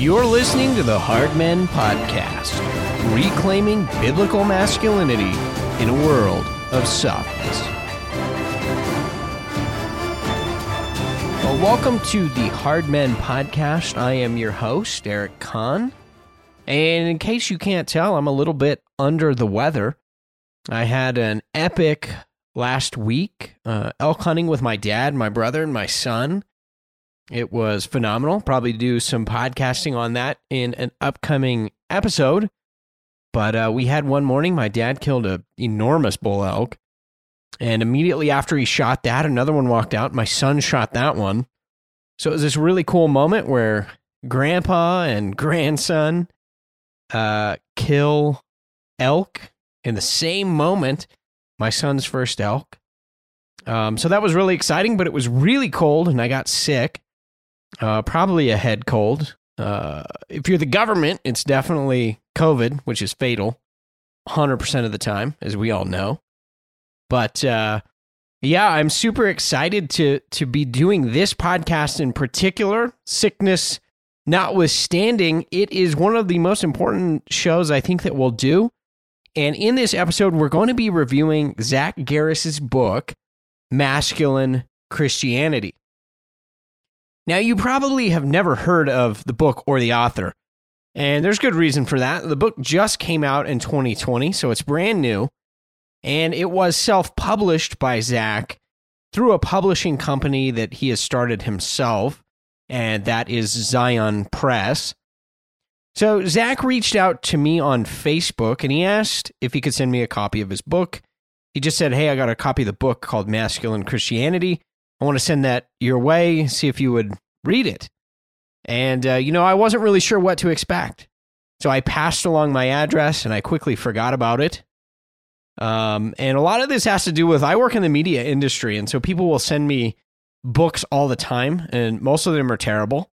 You're listening to the Hard Men Podcast, reclaiming biblical masculinity in a world of softness. Well, welcome to the Hard Men Podcast. I am your host, Eric Conn. And in case you can't tell, I'm a little bit under the weather. I had an epic last week uh, elk hunting with my dad, my brother, and my son. It was phenomenal. Probably do some podcasting on that in an upcoming episode. But uh, we had one morning, my dad killed an enormous bull elk. And immediately after he shot that, another one walked out. My son shot that one. So it was this really cool moment where grandpa and grandson uh, kill elk in the same moment. My son's first elk. Um, so that was really exciting, but it was really cold and I got sick uh, probably a head cold. Uh, if you're the government, it's definitely COVID, which is fatal 100% of the time, as we all know. But uh, yeah, I'm super excited to to be doing this podcast in particular. Sickness notwithstanding, it is one of the most important shows I think that we'll do. And in this episode, we're going to be reviewing Zach Garris's book, Masculine Christianity. Now, you probably have never heard of the book or the author, and there's good reason for that. The book just came out in 2020, so it's brand new, and it was self published by Zach through a publishing company that he has started himself, and that is Zion Press. So, Zach reached out to me on Facebook and he asked if he could send me a copy of his book. He just said, Hey, I got a copy of the book called Masculine Christianity. I want to send that your way, see if you would read it. And, uh, you know, I wasn't really sure what to expect. So I passed along my address and I quickly forgot about it. Um, and a lot of this has to do with I work in the media industry. And so people will send me books all the time, and most of them are terrible.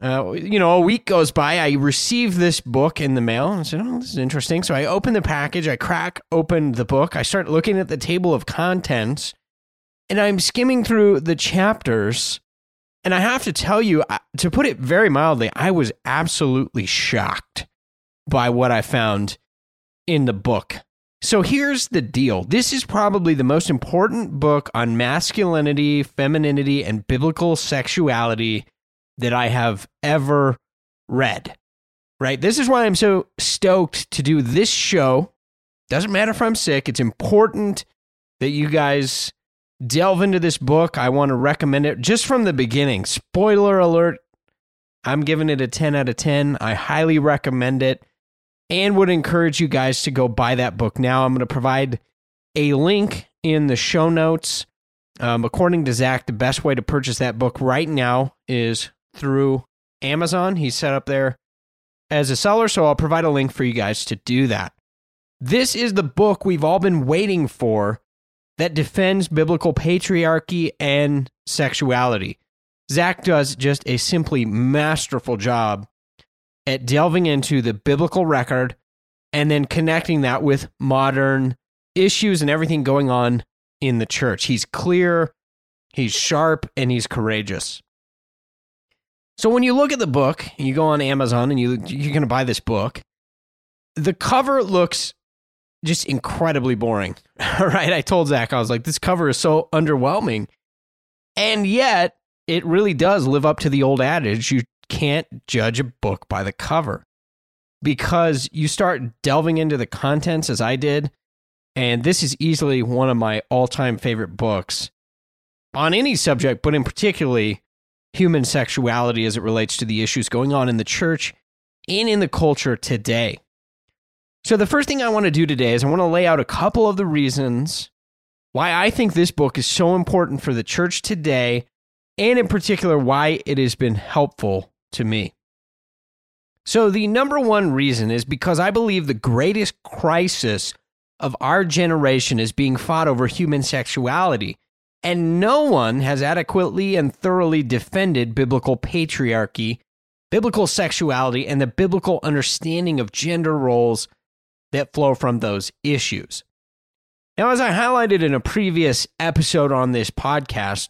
Uh, you know, a week goes by, I receive this book in the mail and I said, Oh, this is interesting. So I open the package, I crack open the book, I start looking at the table of contents, and I'm skimming through the chapters. And I have to tell you, to put it very mildly, I was absolutely shocked by what I found in the book. So here's the deal this is probably the most important book on masculinity, femininity, and biblical sexuality that I have ever read. Right? This is why I'm so stoked to do this show. Doesn't matter if I'm sick, it's important that you guys delve into this book. I want to recommend it just from the beginning. Spoiler alert I'm giving it a 10 out of 10. I highly recommend it and would encourage you guys to go buy that book now. I'm going to provide a link in the show notes. Um, according to Zach, the best way to purchase that book right now is through Amazon. He's set up there as a seller, so I'll provide a link for you guys to do that. This is the book we've all been waiting for that defends biblical patriarchy and sexuality. Zach does just a simply masterful job at delving into the biblical record and then connecting that with modern issues and everything going on in the church. He's clear, he's sharp, and he's courageous. So when you look at the book, you go on Amazon and you you're going to buy this book. The cover looks just incredibly boring. right? I told Zach, I was like, this cover is so underwhelming. And yet, it really does live up to the old adage you can't judge a book by the cover because you start delving into the contents as I did. And this is easily one of my all time favorite books on any subject, but in particularly human sexuality as it relates to the issues going on in the church and in the culture today. So, the first thing I want to do today is I want to lay out a couple of the reasons why I think this book is so important for the church today, and in particular, why it has been helpful to me. So, the number one reason is because I believe the greatest crisis of our generation is being fought over human sexuality, and no one has adequately and thoroughly defended biblical patriarchy, biblical sexuality, and the biblical understanding of gender roles that flow from those issues. Now, as I highlighted in a previous episode on this podcast,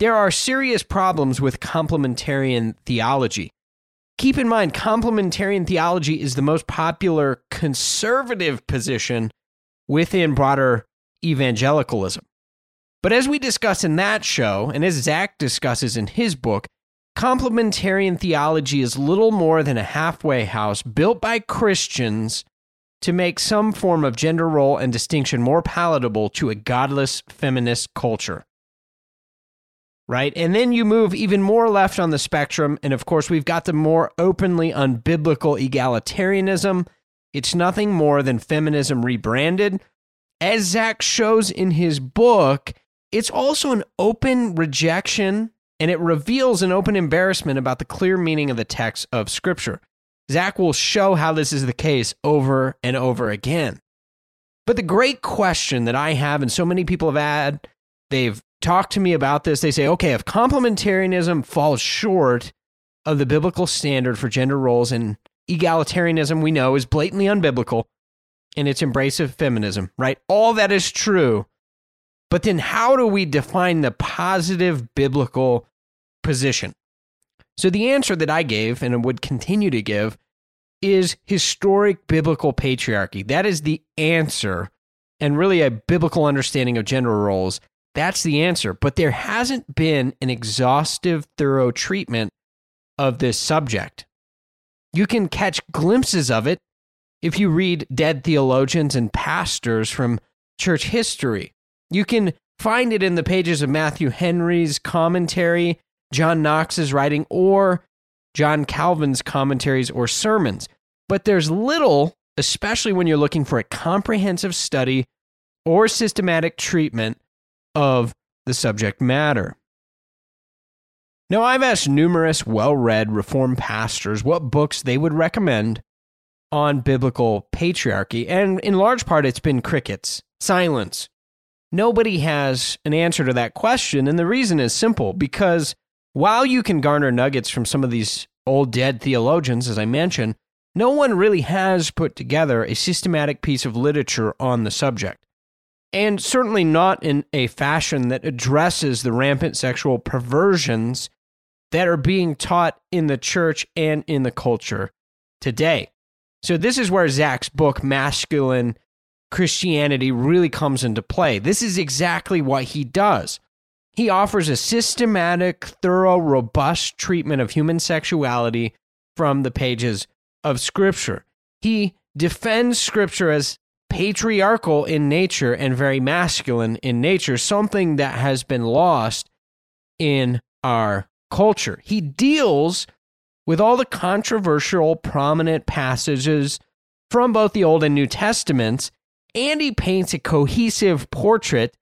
there are serious problems with complementarian theology. keep in mind, complementarian theology is the most popular conservative position within broader evangelicalism. But as we discuss in that show, and as Zach discusses in his book, complementarian theology is little more than a halfway house built by Christians to make some form of gender role and distinction more palatable to a godless feminist culture. Right? And then you move even more left on the spectrum. And of course, we've got the more openly unbiblical egalitarianism. It's nothing more than feminism rebranded. As Zach shows in his book, it's also an open rejection and it reveals an open embarrassment about the clear meaning of the text of Scripture. Zach will show how this is the case over and over again. But the great question that I have, and so many people have had, they've talked to me about this. They say, okay, if complementarianism falls short of the biblical standard for gender roles and egalitarianism, we know, is blatantly unbiblical in its embrace of feminism, right? All that is true. But then how do we define the positive biblical position? So the answer that I gave and would continue to give is historic biblical patriarchy. That is the answer and really a biblical understanding of gender roles. That's the answer. But there hasn't been an exhaustive, thorough treatment of this subject. You can catch glimpses of it if you read dead theologians and pastors from church history. You can find it in the pages of Matthew Henry's commentary John Knox's writing or John Calvin's commentaries or sermons. But there's little, especially when you're looking for a comprehensive study or systematic treatment of the subject matter. Now, I've asked numerous well read Reformed pastors what books they would recommend on biblical patriarchy, and in large part, it's been crickets, silence. Nobody has an answer to that question, and the reason is simple because while you can garner nuggets from some of these old dead theologians, as I mentioned, no one really has put together a systematic piece of literature on the subject. And certainly not in a fashion that addresses the rampant sexual perversions that are being taught in the church and in the culture today. So, this is where Zach's book, Masculine Christianity, really comes into play. This is exactly what he does. He offers a systematic, thorough, robust treatment of human sexuality from the pages of Scripture. He defends Scripture as patriarchal in nature and very masculine in nature, something that has been lost in our culture. He deals with all the controversial, prominent passages from both the Old and New Testaments, and he paints a cohesive portrait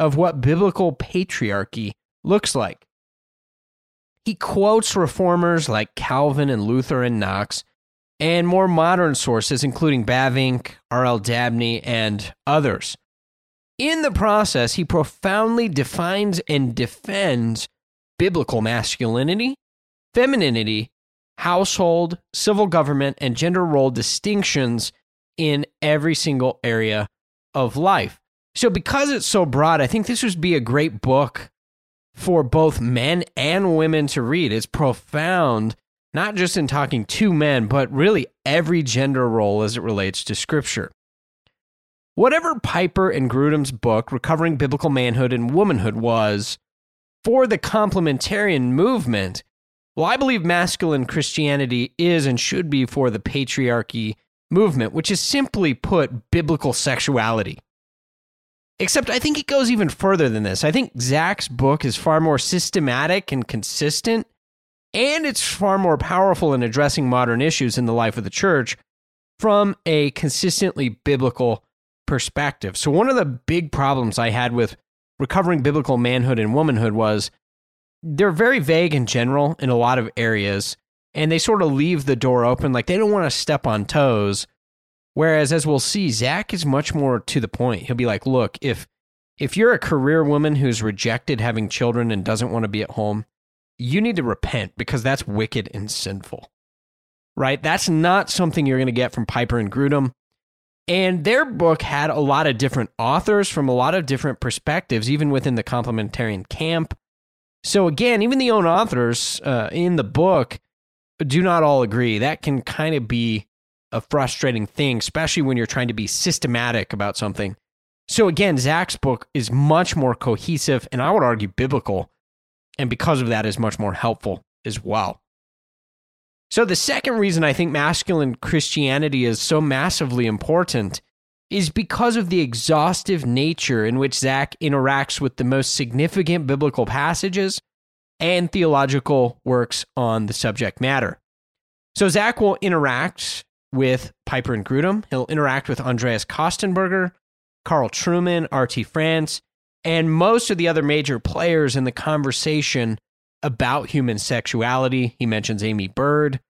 of what biblical patriarchy looks like. He quotes reformers like Calvin and Luther and Knox, and more modern sources, including Bavinck, R.L. Dabney, and others. In the process, he profoundly defines and defends biblical masculinity, femininity, household, civil government, and gender role distinctions in every single area of life. So, because it's so broad, I think this would be a great book for both men and women to read. It's profound, not just in talking to men, but really every gender role as it relates to scripture. Whatever Piper and Grudem's book, Recovering Biblical Manhood and Womanhood, was for the complementarian movement, well, I believe masculine Christianity is and should be for the patriarchy movement, which is simply put biblical sexuality. Except I think it goes even further than this. I think Zach's book is far more systematic and consistent, and it's far more powerful in addressing modern issues in the life of the church from a consistently biblical perspective. So, one of the big problems I had with recovering biblical manhood and womanhood was they're very vague in general in a lot of areas, and they sort of leave the door open, like they don't want to step on toes Whereas, as we'll see, Zach is much more to the point. He'll be like, look, if if you're a career woman who's rejected having children and doesn't want to be at home, you need to repent because that's wicked and sinful. Right? That's not something you're going to get from Piper and Grudem. And their book had a lot of different authors from a lot of different perspectives, even within the complementarian camp. So, again, even the own authors uh, in the book do not all agree. That can kind of be a frustrating thing, especially when you're trying to be systematic about something. So, again, Zach's book is much more cohesive and I would argue biblical. And because of that, is much more helpful as well. So, the second reason I think masculine Christianity is so massively important is because of the exhaustive nature in which Zach interacts with the most significant biblical passages and theological works on the subject matter. So Zach will interact with Piper and Grudem. He'll interact with Andreas Kostenberger, Carl Trueman, R.T. France, and most of the other major players in the conversation about human sexuality. He mentions Aimee Byrd.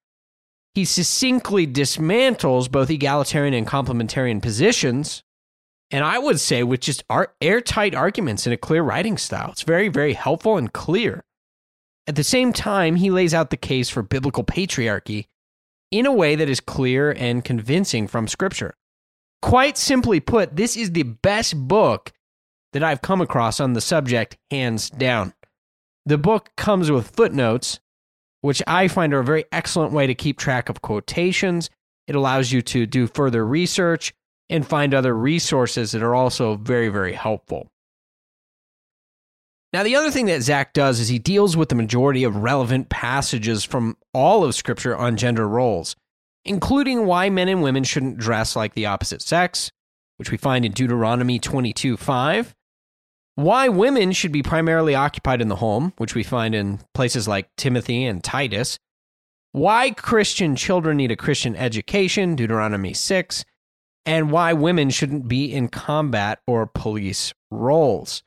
He succinctly dismantles both egalitarian and complementarian positions, and I would say with just airtight arguments in a clear writing style. It's very, very helpful and clear. At the same time, he lays out the case for biblical patriarchy in a way that is clear and convincing from Scripture. Quite simply put, this is the best book that I've come across on the subject, hands down. The book comes with footnotes, which I find are a very excellent way to keep track of quotations. It allows you to do further research and find other resources that are also very, very helpful. Now, the other thing that Zach does is he deals with the majority of relevant passages from all of Scripture on gender roles, including why men and women shouldn't dress like the opposite sex, which we find in Deuteronomy 22 5, why women should be primarily occupied in the home, which we find in places like Timothy and Titus, why Christian children need a Christian education, Deuteronomy 6, and why women shouldn't be in combat or police roles.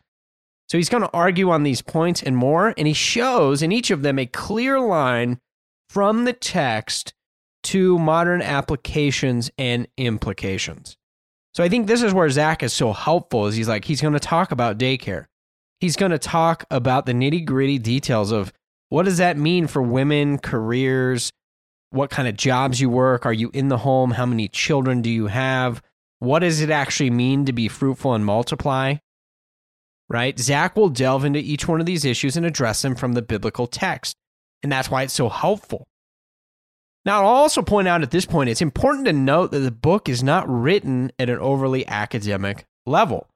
So he's going to argue on these points and more, and he shows in each of them a clear line from the text to modern applications and implications. So I think this is where Zach is so helpful is he's like he's going to talk about daycare. He's going to talk about the nitty-gritty details of what does that mean for women, careers, what kind of jobs you work, are you in the home, how many children do you have? What does it actually mean to be fruitful and multiply? Right? Zach will delve into each one of these issues and address them from the biblical text. And that's why it's so helpful. Now, I'll also point out at this point, it's important to note that the book is not written at an overly academic level.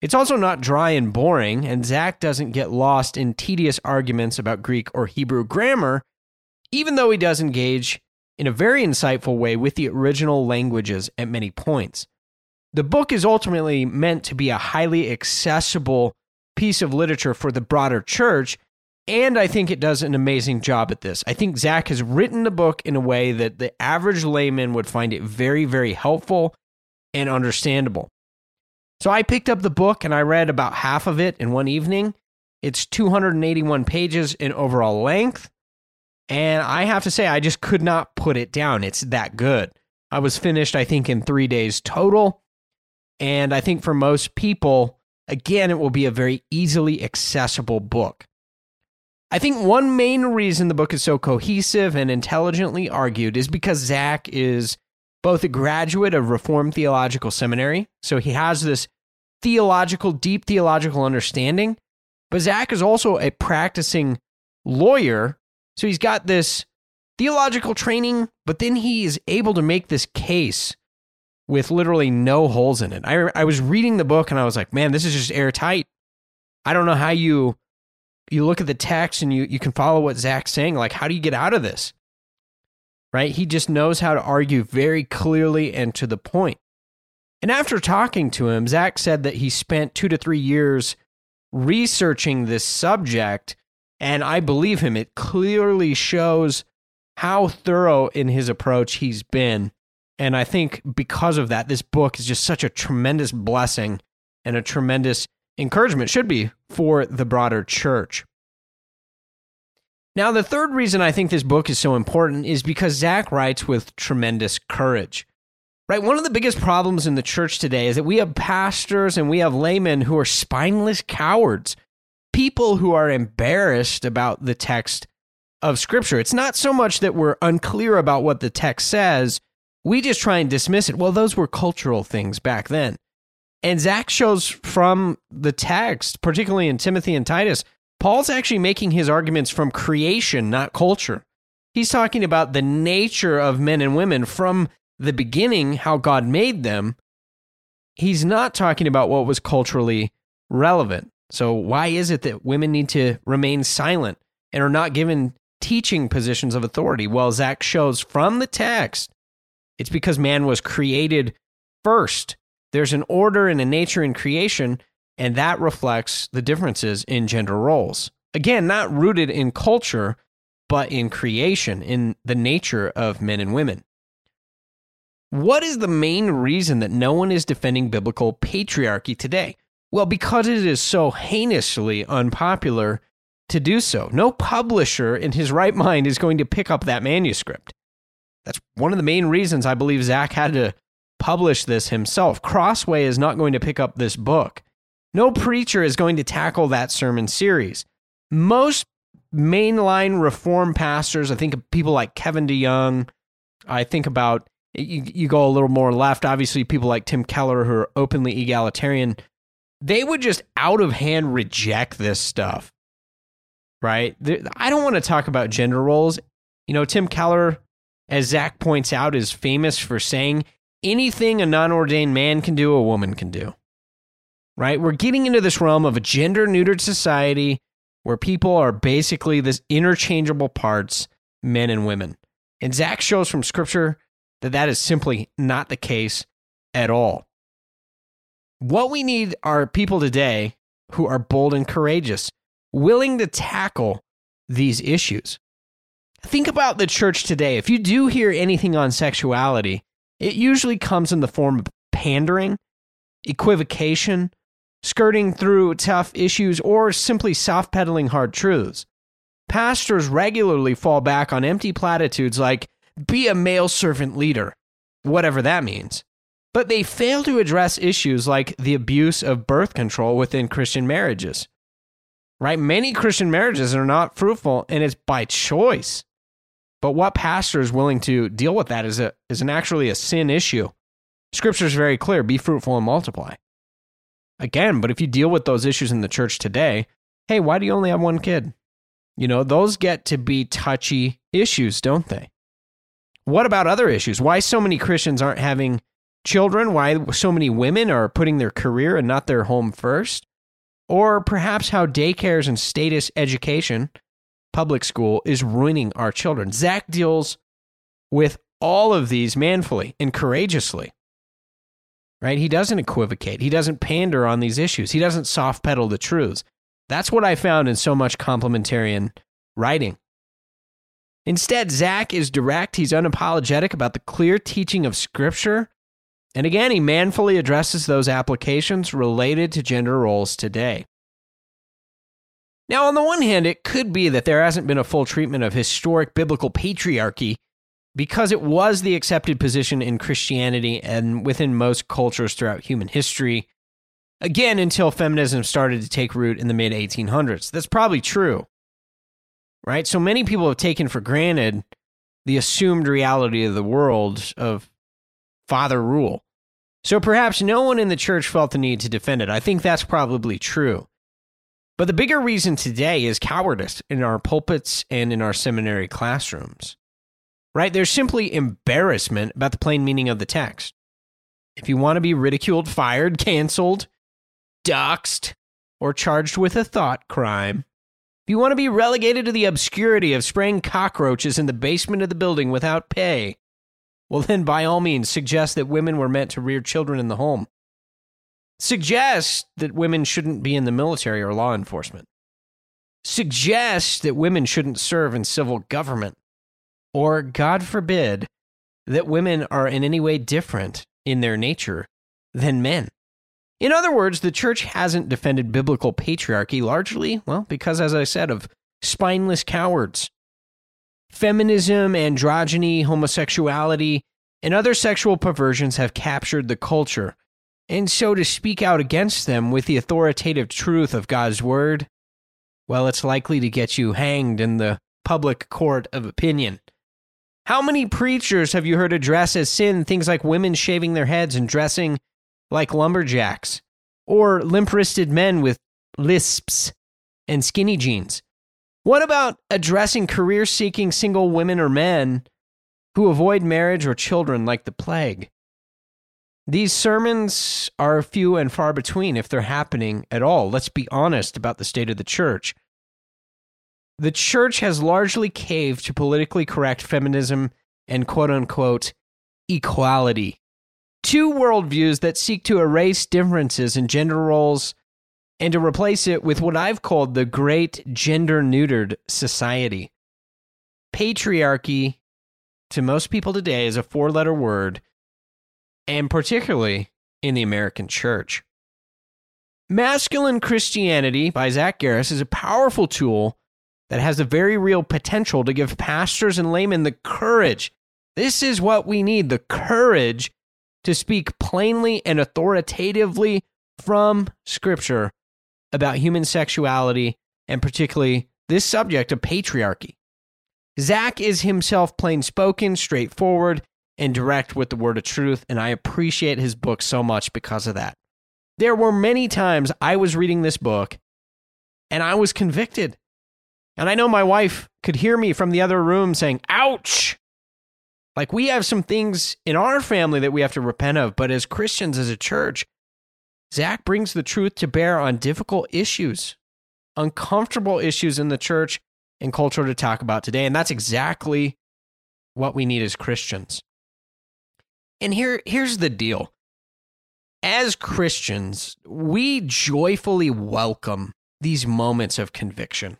It's also not dry and boring, and Zach doesn't get lost in tedious arguments about Greek or Hebrew grammar, even though he does engage in a very insightful way with the original languages at many points. The book is ultimately meant to be a highly accessible piece of literature for the broader church. And I think it does an amazing job at this. I think Zach has written the book in a way that the average layman would find it very, very helpful and understandable. So I picked up the book and I read about half of it in one evening. It's 281 pages in overall length. And I have to say, I just could not put it down. It's that good. I was finished, I think, in three days total. And I think for most people, again, it will be a very easily accessible book. I think one main reason the book is so cohesive and intelligently argued is because Zach is both a graduate of Reformed Theological Seminary, so he has this theological, deep theological understanding, but Zach is also a practicing lawyer, so he's got this theological training, but then he is able to make this case with literally no holes in it. I, I was reading the book and I was like, man, this is just airtight. I don't know how you you look at the text and you you can follow what Zach's saying. Like, how do you get out of this? Right? He just knows how to argue very clearly and to the point. And after talking to him, Zach said that he spent two to three years researching this subject, and I believe him. It clearly shows how thorough in his approach he's been and I think because of that, this book is just such a tremendous blessing and a tremendous encouragement, should be, for the broader church. Now, the third reason I think this book is so important is because Zach writes with tremendous courage. Right? One of the biggest problems in the church today is that we have pastors and we have laymen who are spineless cowards, people who are embarrassed about the text of Scripture. It's not so much that we're unclear about what the text says, we just try and dismiss it. Well, those were cultural things back then. And Zach shows from the text, particularly in Timothy and Titus, Paul's actually making his arguments from creation, not culture. He's talking about the nature of men and women from the beginning, how God made them. He's not talking about what was culturally relevant. So, why is it that women need to remain silent and are not given teaching positions of authority? Well, Zach shows from the text it's because man was created first. There's an order and a nature in creation, and that reflects the differences in gender roles. Again, not rooted in culture, but in creation, in the nature of men and women. What is the main reason that no one is defending biblical patriarchy today? Well, because it is so heinously unpopular to do so. No publisher in his right mind is going to pick up that manuscript. That's one of the main reasons I believe Zach had to publish this himself. Crossway is not going to pick up this book. No preacher is going to tackle that sermon series. Most mainline reform pastors, I think of people like Kevin DeYoung, I think about you, you go a little more left, obviously people like Tim Keller who are openly egalitarian, they would just out of hand reject this stuff. Right? I don't want to talk about gender roles. You know, Tim Keller, as Zach points out, is famous for saying anything a non ordained man can do, a woman can do. Right? We're getting into this realm of a gender neutered society where people are basically this interchangeable parts, men and women. And Zach shows from scripture that that is simply not the case at all. What we need are people today who are bold and courageous, willing to tackle these issues. Think about the church today. If you do hear anything on sexuality, it usually comes in the form of pandering, equivocation, skirting through tough issues, or simply soft pedaling hard truths. Pastors regularly fall back on empty platitudes like, be a male servant leader, whatever that means. But they fail to address issues like the abuse of birth control within Christian marriages. Right? Many Christian marriages are not fruitful, and it's by choice. But what pastor is willing to deal with that is, a, is an actually a sin issue. Scripture is very clear be fruitful and multiply. Again, but if you deal with those issues in the church today, hey, why do you only have one kid? You know, those get to be touchy issues, don't they? What about other issues? Why so many Christians aren't having children? Why so many women are putting their career and not their home first? Or perhaps how daycares and status education, public school, is ruining our children. Zach deals with all of these manfully and courageously right? He doesn't equivocate. He doesn't pander on these issues. He doesn't soft pedal the truths. That's what I found in so much complementarian writing. Instead, Zach is direct. He's unapologetic about the clear teaching of Scripture. And again, he manfully addresses those applications related to gender roles today. Now, on the one hand, it could be that there hasn't been a full treatment of historic biblical patriarchy because it was the accepted position in Christianity and within most cultures throughout human history. Again, until feminism started to take root in the mid 1800s. That's probably true. Right? So many people have taken for granted the assumed reality of the world of father rule. So perhaps no one in the church felt the need to defend it. I think that's probably true. But the bigger reason today is cowardice in our pulpits and in our seminary classrooms right? There's simply embarrassment about the plain meaning of the text. If you want to be ridiculed, fired, canceled, doxxed, or charged with a thought crime, if you want to be relegated to the obscurity of spraying cockroaches in the basement of the building without pay, well, then by all means suggest that women were meant to rear children in the home. Suggest that women shouldn't be in the military or law enforcement. Suggest that women shouldn't serve in civil government or God forbid, that women are in any way different in their nature than men. In other words, the church hasn't defended biblical patriarchy largely, well, because, as I said, of spineless cowards. Feminism, androgyny, homosexuality, and other sexual perversions have captured the culture. And so to speak out against them with the authoritative truth of God's word, well, it's likely to get you hanged in the public court of opinion. How many preachers have you heard address as sin things like women shaving their heads and dressing like lumberjacks, or limp wristed men with lisps and skinny jeans? What about addressing career seeking single women or men who avoid marriage or children like the plague? These sermons are few and far between if they're happening at all. Let's be honest about the state of the church. The church has largely caved to politically correct feminism and quote unquote equality. Two worldviews that seek to erase differences in gender roles and to replace it with what I've called the great gender neutered society. Patriarchy, to most people today, is a four letter word, and particularly in the American church. Masculine Christianity by Zach Garris is a powerful tool that has a very real potential to give pastors and laymen the courage. This is what we need the courage to speak plainly and authoritatively from Scripture about human sexuality and particularly this subject of patriarchy. Zach is himself plain spoken, straightforward, and direct with the word of truth, and I appreciate his book so much because of that. There were many times I was reading this book and I was convicted. And I know my wife could hear me from the other room saying, ouch! Like we have some things in our family that we have to repent of, but as Christians, as a church, Zach brings the truth to bear on difficult issues, uncomfortable issues in the church and culture to talk about today. And that's exactly what we need as Christians. And here, here's the deal as Christians, we joyfully welcome these moments of conviction,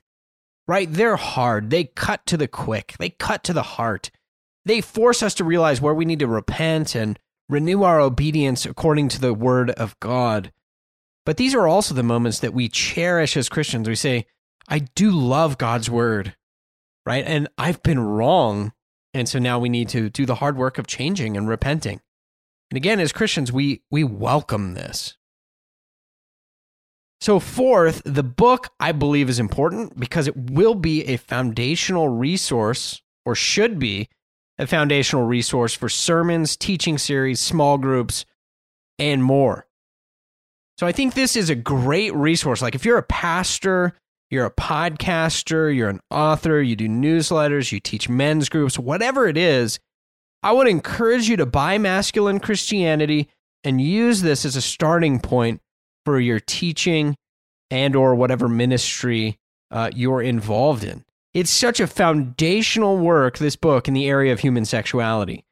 right? They're hard. They cut to the quick, they cut to the heart. They force us to realize where we need to repent and renew our obedience according to the word of God. But these are also the moments that we cherish as Christians. We say, I do love God's word, right? And I've been wrong. And so now we need to do the hard work of changing and repenting. And again, as Christians, we, we welcome this. So, fourth, the book I believe is important because it will be a foundational resource, or should be a foundational resource for sermons, teaching series, small groups, and more. So I think this is a great resource. Like if you're a pastor, you're a podcaster, you're an author, you do newsletters, you teach men's groups, whatever it is, I would encourage you to buy Masculine Christianity and use this as a starting point for your teaching and or whatever ministry uh, you're involved in. It's such a foundational work, this book, in the area of human sexuality.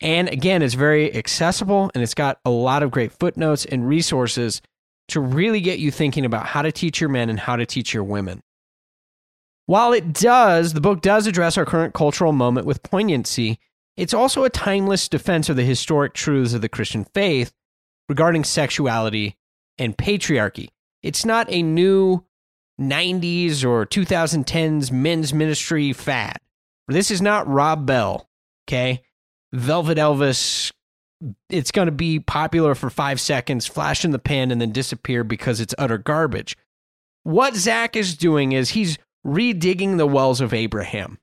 And again, it's very accessible and it's got a lot of great footnotes and resources to really get you thinking about how to teach your men and how to teach your women. While it does, the book does address our current cultural moment with poignancy, it's also a timeless defense of the historic truths of the Christian faith regarding sexuality and patriarchy. It's not a new 90s or 2010s men's ministry fad. This is not Rob Bell, okay? Velvet Elvis, it's going to be popular for five seconds, flash in the pan, and then disappear because it's utter garbage. What Zach is doing is he's redigging the wells of Abraham,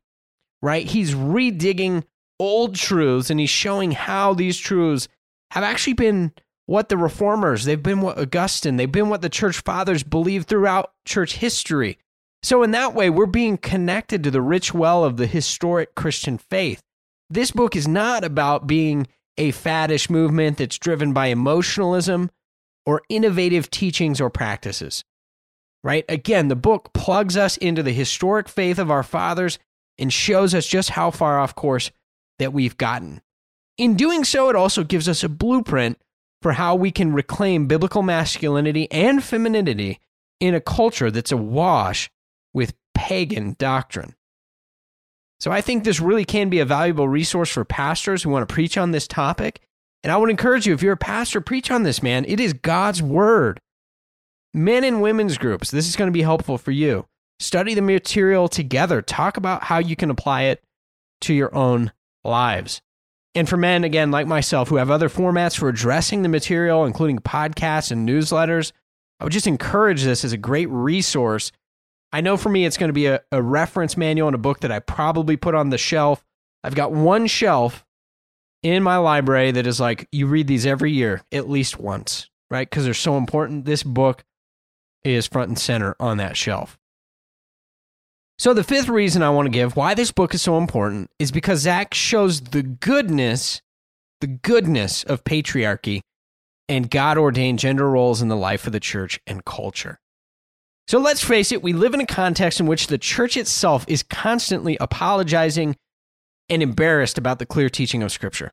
right? He's redigging old truths and he's showing how these truths have actually been what the reformers, they've been what Augustine, they've been what the church fathers believed throughout church history. So, in that way, we're being connected to the rich well of the historic Christian faith. This book is not about being a faddish movement that's driven by emotionalism or innovative teachings or practices. Right? Again, the book plugs us into the historic faith of our fathers and shows us just how far off course that we've gotten. In doing so, it also gives us a blueprint for how we can reclaim biblical masculinity and femininity in a culture that's awash with pagan doctrine. So I think this really can be a valuable resource for pastors who want to preach on this topic. And I would encourage you, if you're a pastor, preach on this, man. It is God's word. Men and women's groups, this is going to be helpful for you. Study the material together. Talk about how you can apply it to your own lives. And for men, again, like myself, who have other formats for addressing the material, including podcasts and newsletters, I would just encourage this as a great resource. I know for me, it's going to be a, a reference manual and a book that I probably put on the shelf. I've got one shelf in my library that is like, you read these every year, at least once, right? Because they're so important. This book is front and center on that shelf. So, the fifth reason I want to give why this book is so important is because Zach shows the goodness, the goodness of patriarchy and God ordained gender roles in the life of the church and culture. So, let's face it, we live in a context in which the church itself is constantly apologizing and embarrassed about the clear teaching of Scripture.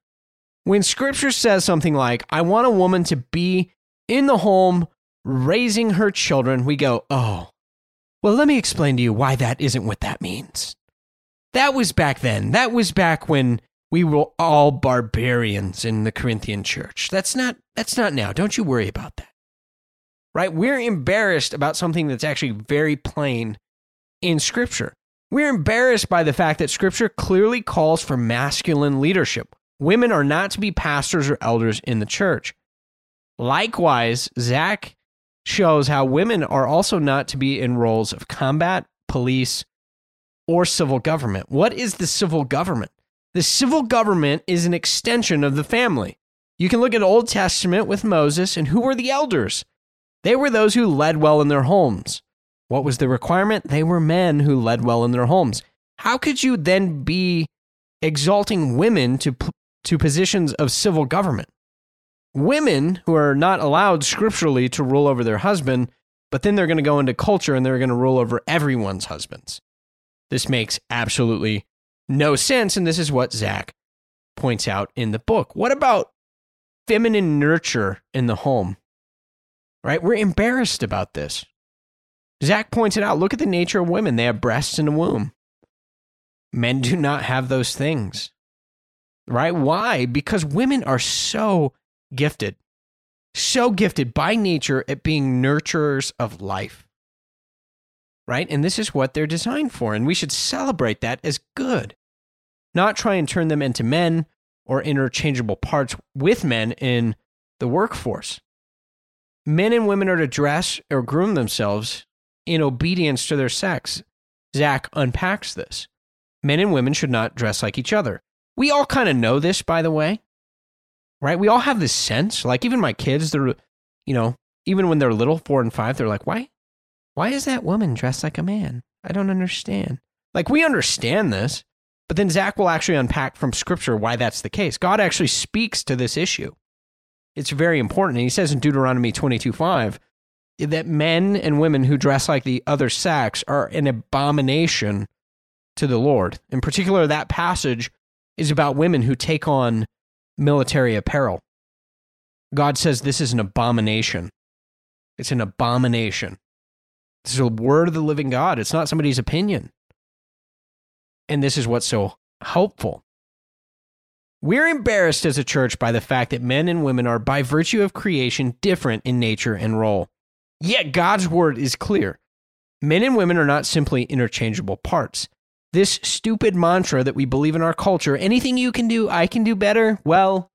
When Scripture says something like, I want a woman to be in the home raising her children, we go, oh, well, let me explain to you why that isn't what that means. That was back then. That was back when we were all barbarians in the Corinthian church. That's not that's not now. Don't you worry about that. Right? We're embarrassed about something that's actually very plain in scripture. We're embarrassed by the fact that scripture clearly calls for masculine leadership. Women are not to be pastors or elders in the church. Likewise, Zach shows how women are also not to be in roles of combat, police, or civil government. What is the civil government? The civil government is an extension of the family. You can look at Old Testament with Moses, and who were the elders? They were those who led well in their homes. What was the requirement? They were men who led well in their homes. How could you then be exalting women to, to positions of civil government? Women who are not allowed scripturally to rule over their husband, but then they're going to go into culture and they're going to rule over everyone's husbands. This makes absolutely no sense, and this is what Zach points out in the book. What about feminine nurture in the home? Right? We're embarrassed about this. Zach pointed out look at the nature of women. They have breasts and a womb. Men do not have those things. Right? Why? Because women are so gifted, so gifted by nature at being nurturers of life. Right? And this is what they're designed for. And we should celebrate that as good, not try and turn them into men or interchangeable parts with men in the workforce. Men and women are to dress or groom themselves in obedience to their sex. Zach unpacks this. Men and women should not dress like each other. We all kind of know this, by the way, right? We all have this sense. Like even my kids, they're, you know, even when they're little, four and five, they're like, why, why is that woman dressed like a man? I don't understand. Like we understand this, but then Zach will actually unpack from scripture why that's the case. God actually speaks to this issue. It's very important. And he says in Deuteronomy 22 5, that men and women who dress like the other sex are an abomination to the Lord. In particular, that passage is about women who take on military apparel. God says this is an abomination. It's an abomination. This is a word of the living God. It's not somebody's opinion. And this is what's so helpful. We're embarrassed as a church by the fact that men and women are, by virtue of creation, different in nature and role. Yet God's word is clear. Men and women are not simply interchangeable parts. This stupid mantra that we believe in our culture anything you can do, I can do better. Well,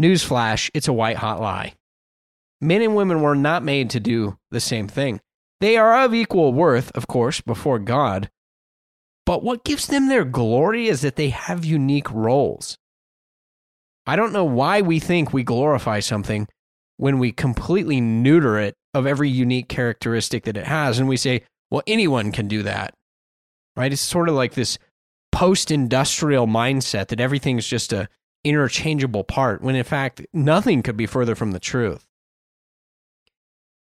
newsflash, it's a white hot lie. Men and women were not made to do the same thing. They are of equal worth, of course, before God. But what gives them their glory is that they have unique roles. I don't know why we think we glorify something when we completely neuter it of every unique characteristic that it has. And we say, well, anyone can do that, right? It's sort of like this post industrial mindset that everything's just a interchangeable part, when in fact, nothing could be further from the truth.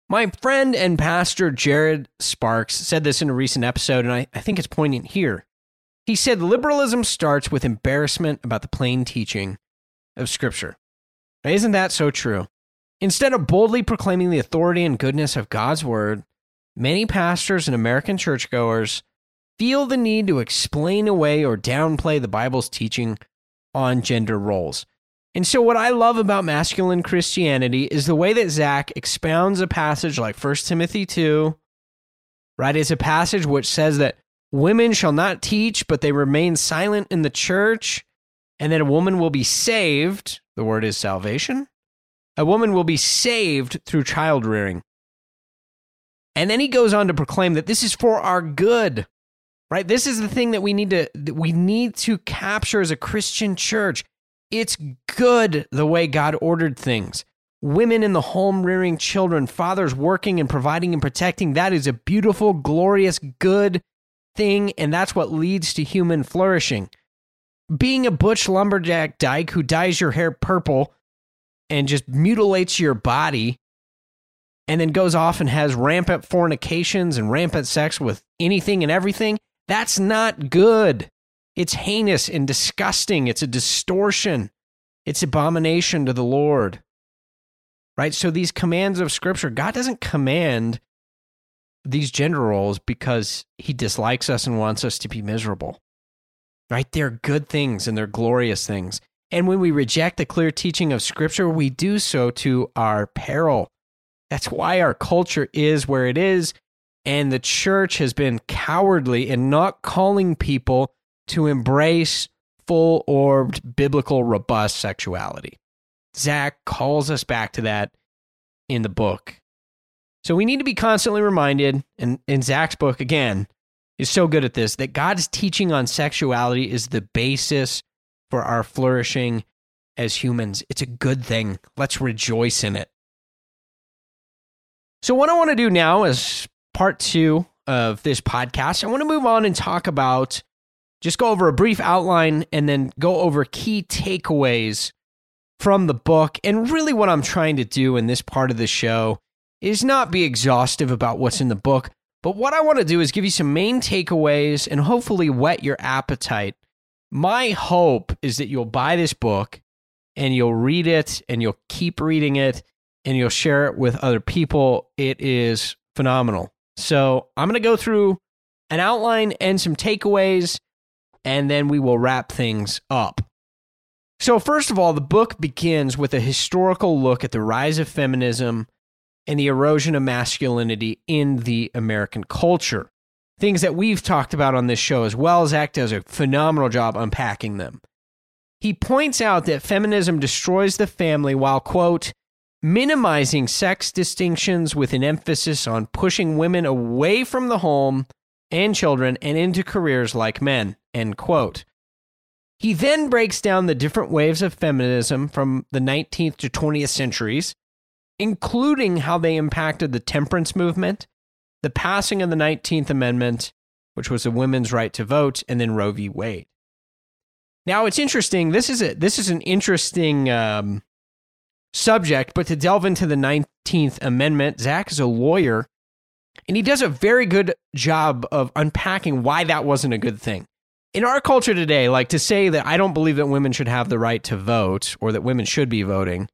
My friend and pastor Jared Sparks said this in a recent episode, and I, I think it's poignant here. He said liberalism starts with embarrassment about the plain teaching of Scripture. Now, isn't that so true? Instead of boldly proclaiming the authority and goodness of God's word, many pastors and American churchgoers feel the need to explain away or downplay the Bible's teaching on gender roles. And so, what I love about masculine Christianity is the way that Zach expounds a passage like 1 Timothy 2, right? It's a passage which says that women shall not teach, but they remain silent in the church, and that a woman will be saved. The word is salvation a woman will be saved through child rearing. And then he goes on to proclaim that this is for our good. Right? This is the thing that we need to we need to capture as a Christian church. It's good the way God ordered things. Women in the home rearing children, fathers working and providing and protecting. That is a beautiful, glorious, good thing, and that's what leads to human flourishing. Being a butch lumberjack dyke who dyes your hair purple and just mutilates your body and then goes off and has rampant fornications and rampant sex with anything and everything, that's not good. It's heinous and disgusting. It's a distortion. It's abomination to the Lord. Right? So these commands of scripture, God doesn't command these gender roles because he dislikes us and wants us to be miserable. Right? They're good things and they're glorious things. And when we reject the clear teaching of scripture, we do so to our peril. That's why our culture is where it is. And the church has been cowardly in not calling people to embrace full orbed, biblical, robust sexuality. Zach calls us back to that in the book. So we need to be constantly reminded, and in Zach's book, again, is so good at this, that God's teaching on sexuality is the basis for our flourishing as humans. It's a good thing. Let's rejoice in it. So, what I want to do now is part two of this podcast. I want to move on and talk about just go over a brief outline and then go over key takeaways from the book. And really, what I'm trying to do in this part of the show is not be exhaustive about what's in the book, but what I want to do is give you some main takeaways and hopefully whet your appetite. My hope is that you'll buy this book and you'll read it and you'll keep reading it and you'll share it with other people. It is phenomenal. So I'm going to go through an outline and some takeaways, and then we will wrap things up. So, first of all, the book begins with a historical look at the rise of feminism and the erosion of masculinity in the American culture. Things that we've talked about on this show, as well Zach does a phenomenal job unpacking them. He points out that feminism destroys the family while, quote, minimizing sex distinctions with an emphasis on pushing women away from the home and children and into careers like men, end quote. He then breaks down the different waves of feminism from the 19th to 20th centuries, including how they impacted the temperance movement, the passing of the 19th Amendment, which was a women's right to vote, and then Roe v. Wade. Now it's interesting. This is a, this is an interesting um, subject, but to delve into the 19th Amendment, Zach is a lawyer, and he does a very good job of unpacking why that wasn't a good thing in our culture today, like to say that I don't believe that women should have the right to vote or that women should be voting.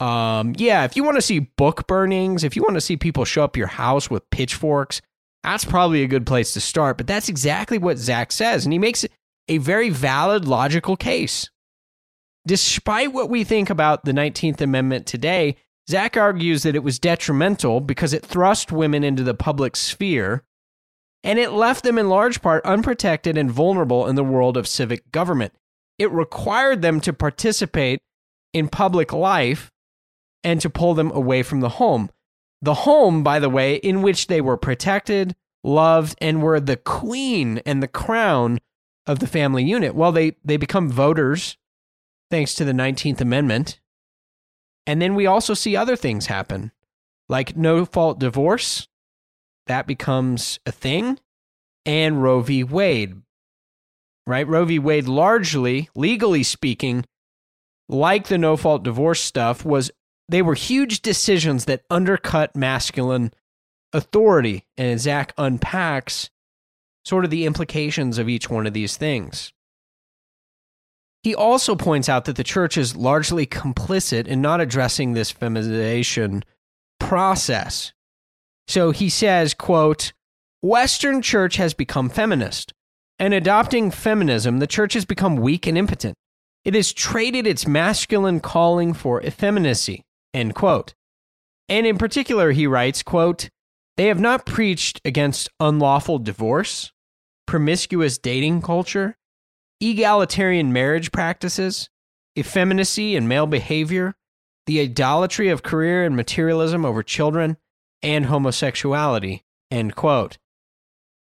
Um, yeah, if you want to see book burnings, if you want to see people show up your house with pitchforks, that's probably a good place to start. But that's exactly what Zach says, and he makes a very valid, logical case. Despite what we think about the 19th Amendment today, Zach argues that it was detrimental because it thrust women into the public sphere and it left them in large part unprotected and vulnerable in the world of civic government. It required them to participate in public life and to pull them away from the home. The home, by the way, in which they were protected, loved, and were the queen and the crown of the family unit. Well, they, they become voters thanks to the 19th Amendment. And then we also see other things happen, like no fault divorce, that becomes a thing, and Roe v. Wade. Right? Roe v. Wade, largely, legally speaking, like the no fault divorce stuff, was they were huge decisions that undercut masculine authority. And Zach unpacks sort of the implications of each one of these things. He also points out that the church is largely complicit in not addressing this feminization process. So he says, quote, Western church has become feminist. And adopting feminism, the church has become weak and impotent. It has traded its masculine calling for effeminacy, end quote. And in particular, he writes, quote, they have not preached against unlawful divorce, promiscuous dating culture, egalitarian marriage practices, effeminacy and male behavior, the idolatry of career and materialism over children, and homosexuality, end quote.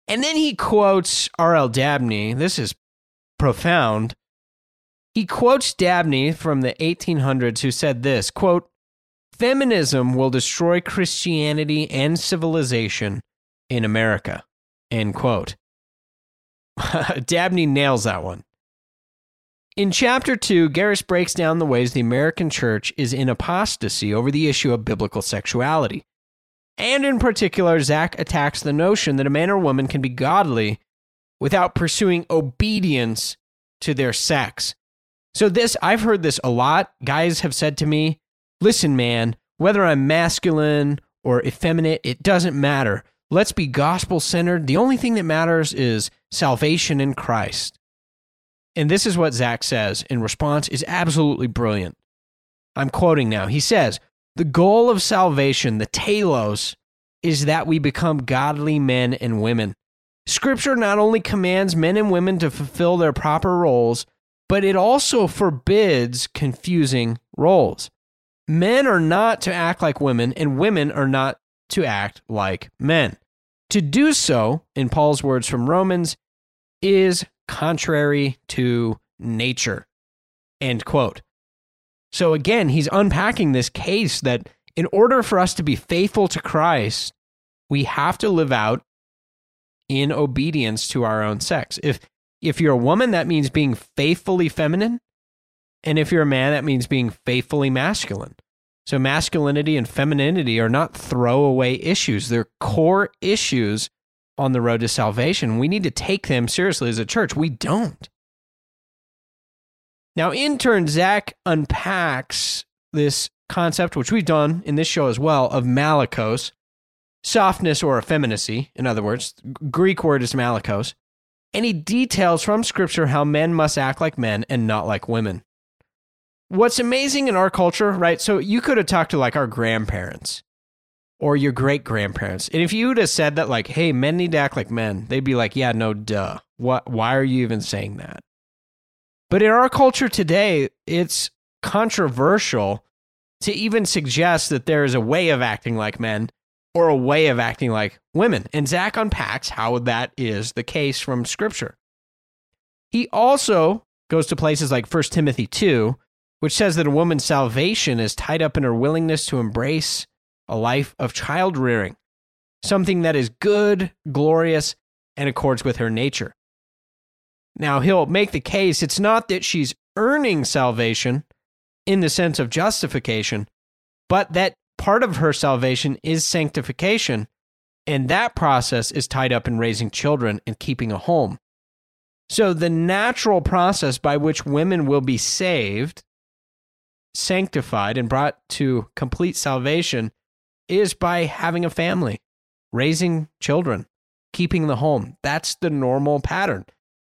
And then he quotes R.L. Dabney. This is profound. He quotes Dabney from the 1800s who said this, quote, Feminism will destroy Christianity and civilization in America, end quote. Dabney nails that one. In chapter two, Garris breaks down the ways the American church is in apostasy over the issue of biblical sexuality. And in particular, Zach attacks the notion that a man or woman can be godly without pursuing obedience to their sex. So, this, I've heard this a lot. Guys have said to me, listen, man, whether I'm masculine or effeminate, it doesn't matter. Let's be gospel centered. The only thing that matters is salvation in Christ. And this is what Zach says in response is absolutely brilliant. I'm quoting now. He says, The goal of salvation, the telos, is that we become godly men and women. Scripture not only commands men and women to fulfill their proper roles, but it also forbids confusing roles. Men are not to act like women, and women are not to act like men. To do so, in Paul's words from Romans, is contrary to nature. End quote. So again, he's unpacking this case that in order for us to be faithful to Christ, we have to live out in obedience to our own sex. If if you're a woman, that means being faithfully feminine. And if you're a man, that means being faithfully masculine. So masculinity and femininity are not throwaway issues. They're core issues on the road to salvation. We need to take them seriously as a church. We don't. Now, in turn, Zach unpacks this concept, which we've done in this show as well, of malakos, softness or effeminacy. In other words, Greek word is malakos. And he details from scripture how men must act like men and not like women. What's amazing in our culture, right? So you could have talked to like our grandparents or your great grandparents. And if you would have said that, like, hey, men need to act like men, they'd be like, yeah, no, duh. What, why are you even saying that? But in our culture today, it's controversial to even suggest that there is a way of acting like men or a way of acting like women. And Zach unpacks how that is the case from scripture. He also goes to places like 1 Timothy 2, which says that a woman's salvation is tied up in her willingness to embrace a life of child rearing, something that is good, glorious, and accords with her nature. Now, he'll make the case it's not that she's earning salvation in the sense of justification, but that part of her salvation is sanctification, and that process is tied up in raising children and keeping a home. So, the natural process by which women will be saved, sanctified, and brought to complete salvation is by having a family, raising children, keeping the home. That's the normal pattern.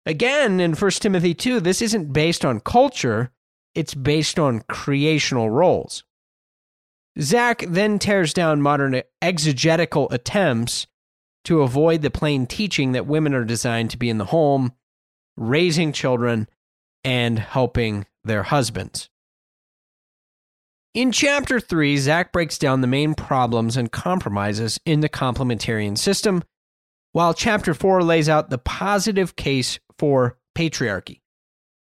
Again, in 1 Timothy 2, this isn't based on culture, it's based on creational roles. Zach then tears down modern exegetical attempts to avoid the plain teaching that women are designed to be in the home, raising children, and helping their husbands. In chapter 3, Zach breaks down the main problems and compromises in the complementarian system, while chapter 4 lays out the positive case for patriarchy.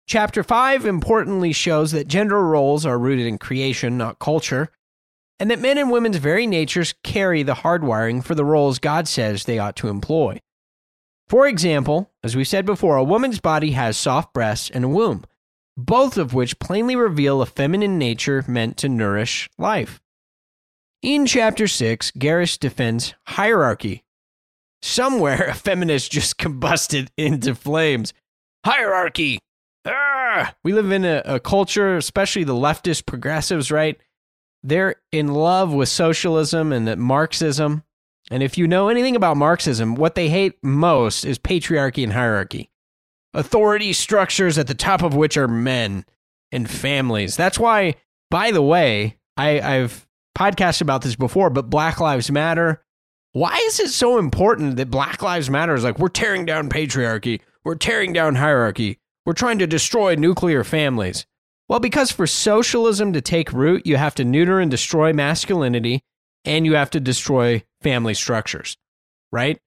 Chapter 5 importantly shows that gender roles are rooted in creation, not culture, and that men and women's very natures carry the hardwiring for the roles God says they ought to employ. For example, as we said before, a woman's body has soft breasts and a womb both of which plainly reveal a feminine nature meant to nourish life. In chapter 6, Garris defends hierarchy. Somewhere, a feminist just combusted into flames. Hierarchy! Ah! We live in a, a culture, especially the leftist progressives, right? They're in love with socialism and Marxism. And if you know anything about Marxism, what they hate most is patriarchy and hierarchy authority structures at the top of which are men and families. That's why, by the way, I, I've podcasted about this before, but Black Lives Matter. Why is it so important that Black Lives Matter is like, we're tearing down patriarchy, we're tearing down hierarchy, we're trying to destroy nuclear families? Well, because for socialism to take root, you have to neuter and destroy masculinity and you have to destroy family structures, right?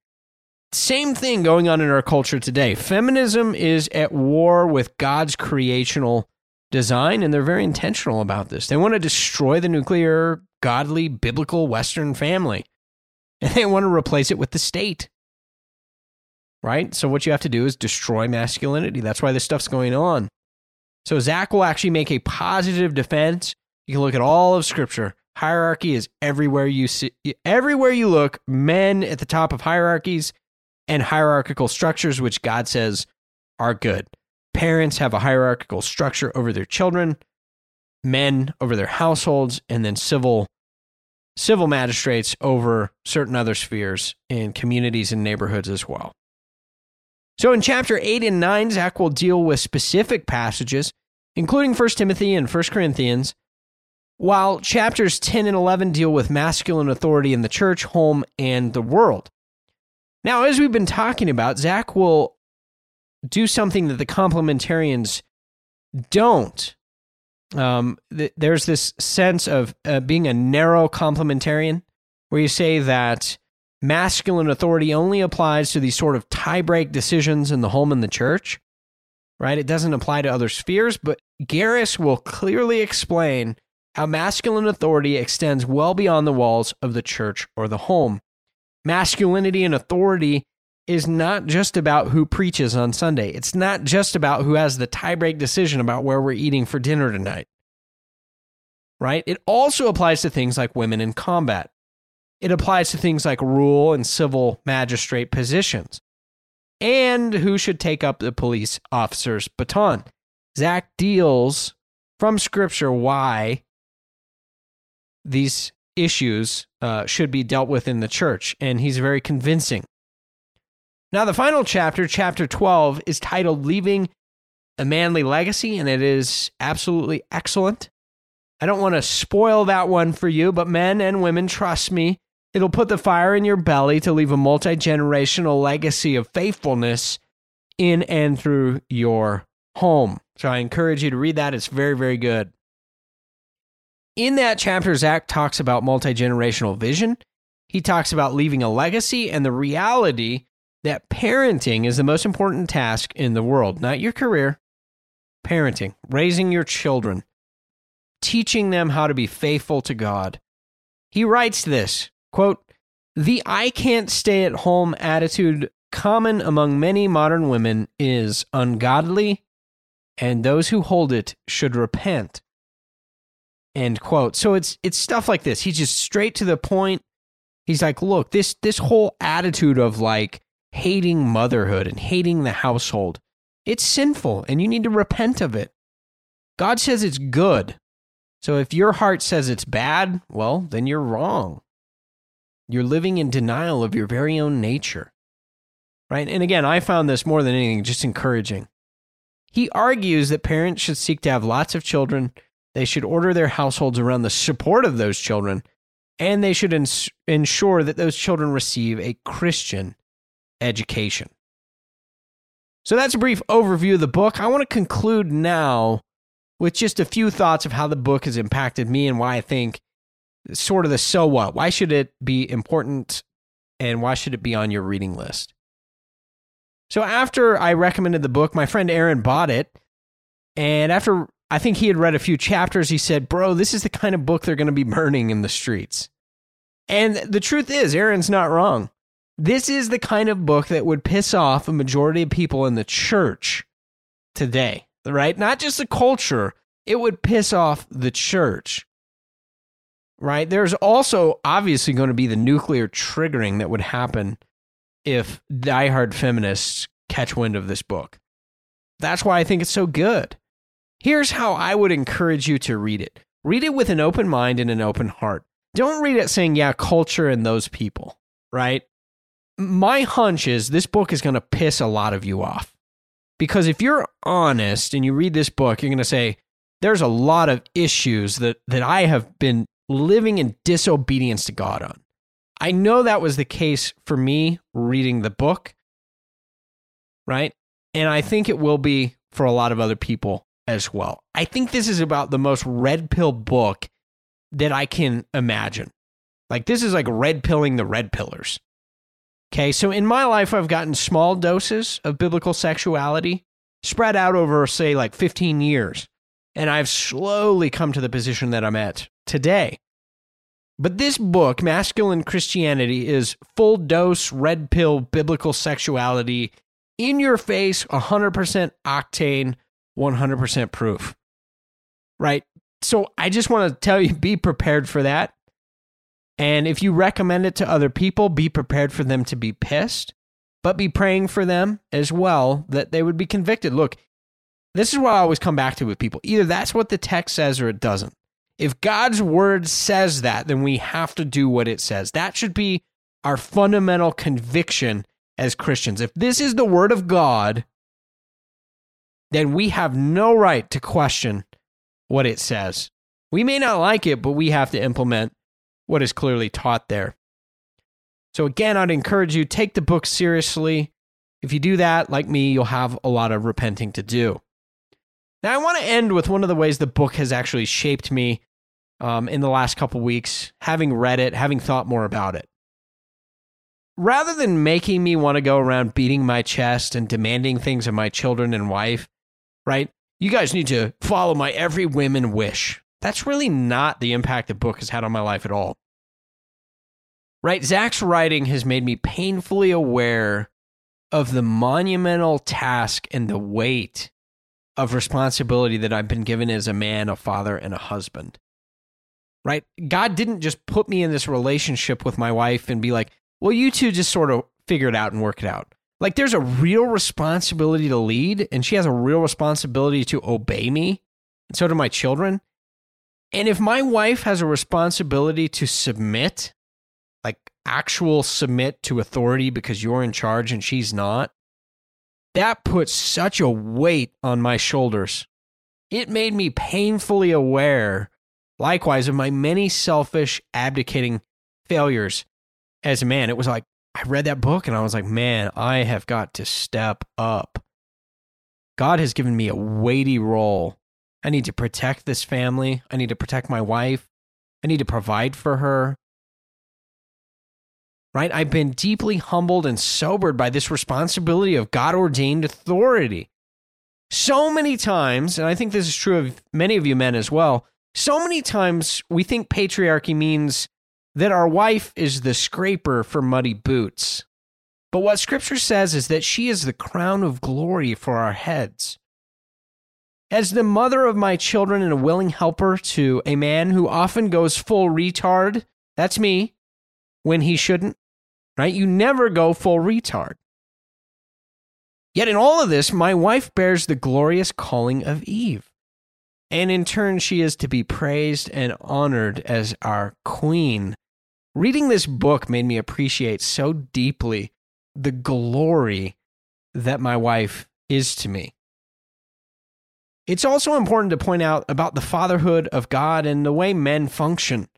Same thing going on in our culture today. Feminism is at war with God's creational design, and they're very intentional about this. They want to destroy the nuclear, godly, biblical Western family, and they want to replace it with the state. right? So what you have to do is destroy masculinity. That's why this stuff's going on. So Zach will actually make a positive defense. You can look at all of scripture. Hierarchy is everywhere you see everywhere you look, men at the top of hierarchies and hierarchical structures which God says are good. Parents have a hierarchical structure over their children, men over their households, and then civil civil magistrates over certain other spheres in communities and neighborhoods as well. So in chapter 8 and 9, Zach will deal with specific passages, including 1 Timothy and 1 Corinthians, while chapters 10 and 11 deal with masculine authority in the church, home, and the world. Now, as we've been talking about, Zach will do something that the complementarians don't um, th- there's this sense of uh, being a narrow complementarian where you say that masculine authority only applies to these sort of tie-break decisions in the home and the church, right? It doesn't apply to other spheres, but Garris will clearly explain how masculine authority extends well beyond the walls of the church or the home. Masculinity and authority is not just about who preaches on Sunday. It's not just about who has the tiebreak decision about where we're eating for dinner tonight. Right? It also applies to things like women in combat. It applies to things like rule and civil magistrate positions. And who should take up the police officer's baton. Zach deals from scripture why these issues uh, should be dealt with in the church, and he's very convincing. Now, the final chapter, chapter 12, is titled Leaving a Manly Legacy, and it is absolutely excellent. I don't want to spoil that one for you, but men and women, trust me, it'll put the fire in your belly to leave a multi generational legacy of faithfulness in and through your home. So I encourage you to read that. It's very, very good. In that chapter, Zach talks about multi generational vision. He talks about leaving a legacy and the reality that parenting is the most important task in the world, not your career. Parenting, raising your children, teaching them how to be faithful to God. He writes this quote, The I can't stay at home attitude common among many modern women is ungodly, and those who hold it should repent. End quote. So it's it's stuff like this. He's just straight to the point. He's like, look, this this whole attitude of like hating motherhood and hating the household. It's sinful and you need to repent of it. God says it's good. So if your heart says it's bad, well, then you're wrong. You're living in denial of your very own nature. Right? And again, I found this more than anything just encouraging. He argues that parents should seek to have lots of children. They should order their households around the support of those children, and they should ins- ensure that those children receive a Christian education. So that's a brief overview of the book. I want to conclude now with just a few thoughts of how the book has impacted me and why I think sort of the so what. Why should it be important and why should it be on your reading list? So after I recommended the book, my friend Aaron bought it. And after I think he had read a few chapters, he said, Bro, this is the kind of book they're going to be burning in the streets. And the truth is, Aaron's not wrong. This is the kind of book that would piss off a majority of people in the church today, right? Not just the culture, it would piss off the church, right? There's also obviously going to be the nuclear triggering that would happen if diehard feminists catch wind of this book. That's why I think it's so good. Here's how I would encourage you to read it read it with an open mind and an open heart. Don't read it saying, yeah, culture and those people, right? my hunch is this book is going to piss a lot of you off. Because if you're honest and you read this book, you're going to say, there's a lot of issues that, that I have been living in disobedience to God on. I know that was the case for me reading the book, right? And I think it will be for a lot of other people as well. I think this is about the most red pill book that I can imagine. Like, this is like red pilling the red pillars. Okay, so in my life, I've gotten small doses of biblical sexuality spread out over, say, like 15 years. And I've slowly come to the position that I'm at today. But this book, Masculine Christianity, is full dose, red pill, biblical sexuality, in your face, 100% octane, 100% proof. Right? So I just want to tell you be prepared for that. And if you recommend it to other people, be prepared for them to be pissed, but be praying for them as well that they would be convicted. Look, this is what I always come back to with people. Either that's what the text says or it doesn't. If God's word says that, then we have to do what it says. That should be our fundamental conviction as Christians. If this is the word of God, then we have no right to question what it says. We may not like it, but we have to implement what is clearly taught there. So again, I'd encourage you take the book seriously. If you do that, like me, you'll have a lot of repenting to do. Now, I want to end with one of the ways the book has actually shaped me um, in the last couple weeks, having read it, having thought more about it. Rather than making me want to go around beating my chest and demanding things of my children and wife, right? You guys need to follow my every women wish. That's really not the impact the book has had on my life at all. Right? Zach's writing has made me painfully aware of the monumental task and the weight of responsibility that I've been given as a man, a father, and a husband. Right? God didn't just put me in this relationship with my wife and be like, well, you two just sort of figure it out and work it out. Like, there's a real responsibility to lead, and she has a real responsibility to obey me, and so do my children. And if my wife has a responsibility to submit, like actual submit to authority because you're in charge and she's not, that puts such a weight on my shoulders. It made me painfully aware, likewise, of my many selfish, abdicating failures as a man. It was like, I read that book and I was like, man, I have got to step up. God has given me a weighty role. I need to protect this family. I need to protect my wife. I need to provide for her right? I've been deeply humbled and sobered by this responsibility of God ordained authority. So many times, and I think this is true of many of you men as well, so many times we think patriarchy means that our wife is the scraper for muddy boots. But what scripture says is that she is the crown of glory for our heads. As the mother of my children and a willing helper to a man who often goes full retard, that's me, when he shouldn't, right? You never go full retard. Yet in all of this, my wife bears the glorious calling of Eve. And in turn, she is to be praised and honored as our queen. Reading this book made me appreciate so deeply the glory that my wife is to me. It's also important to point out about the fatherhood of God and the way men function.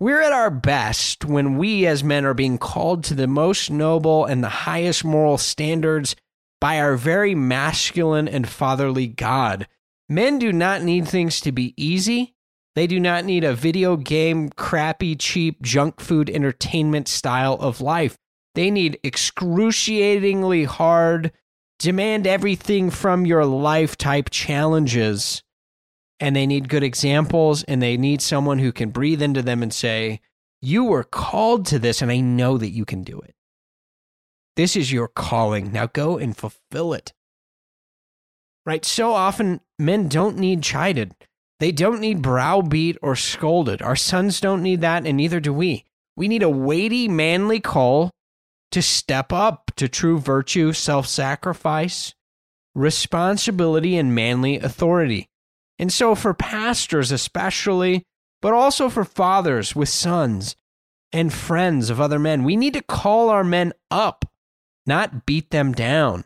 We're at our best when we as men are being called to the most noble and the highest moral standards by our very masculine and fatherly God. Men do not need things to be easy. They do not need a video game, crappy, cheap, junk food entertainment style of life. They need excruciatingly hard, demand everything from your life type challenges and they need good examples and they need someone who can breathe into them and say, You were called to this, and I know that you can do it. This is your calling. Now go and fulfill it. Right? So often, men don't need chided. They don't need browbeat or scolded. Our sons don't need that, and neither do we. We need a weighty, manly call to step up to true virtue, self sacrifice, responsibility, and manly authority. And so, for pastors especially, but also for fathers with sons and friends of other men, we need to call our men up, not beat them down.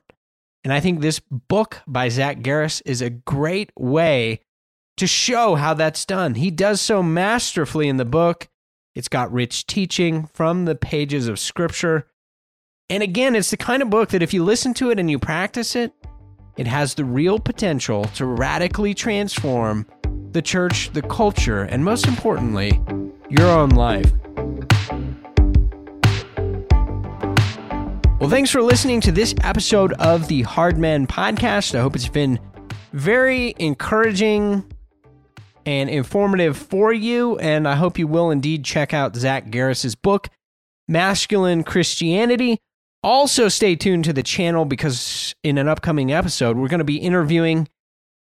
And I think this book by Zach Garris is a great way to show how that's done. He does so masterfully in the book. It's got rich teaching from the pages of scripture. And again, it's the kind of book that if you listen to it and you practice it, it has the real potential to radically transform the church, the culture, and most importantly, your own life. Well, thanks for listening to this episode of the Hard Men podcast. I hope it's been very encouraging and informative for you. And I hope you will indeed check out Zach Garris's book, Masculine Christianity. Also, stay tuned to the channel because in an upcoming episode, we're going to be interviewing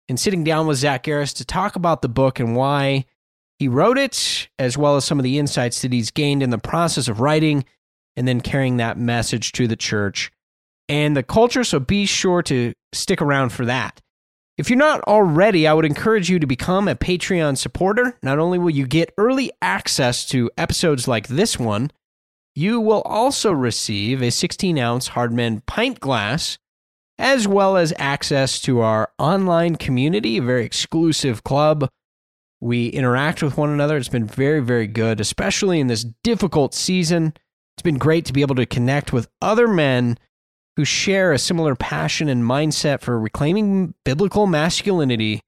and sitting down with Zach Garris to talk about the book and why he wrote it, as well as some of the insights that he's gained in the process of writing and then carrying that message to the church and the culture. So be sure to stick around for that. If you're not already, I would encourage you to become a Patreon supporter. Not only will you get early access to episodes like this one, you will also receive a 16 ounce Hard Men pint glass, as well as access to our online community, a very exclusive club. We interact with one another. It's been very, very good, especially in this difficult season. It's been great to be able to connect with other men who share a similar passion and mindset for reclaiming biblical masculinity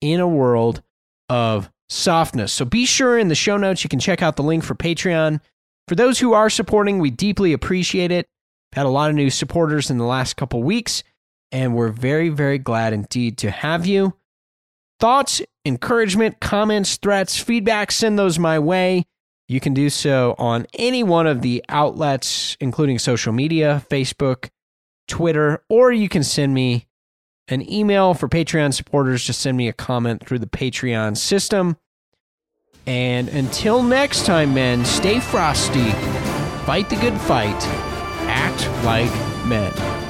in a world of softness. So be sure in the show notes you can check out the link for Patreon. For those who are supporting, we deeply appreciate it. Had a lot of new supporters in the last couple weeks, and we're very, very glad indeed to have you. Thoughts, encouragement, comments, threats, feedback, send those my way. You can do so on any one of the outlets, including social media, Facebook, Twitter, or you can send me an email for Patreon supporters. Just send me a comment through the Patreon system. And until next time, men, stay frosty, fight the good fight, act like men.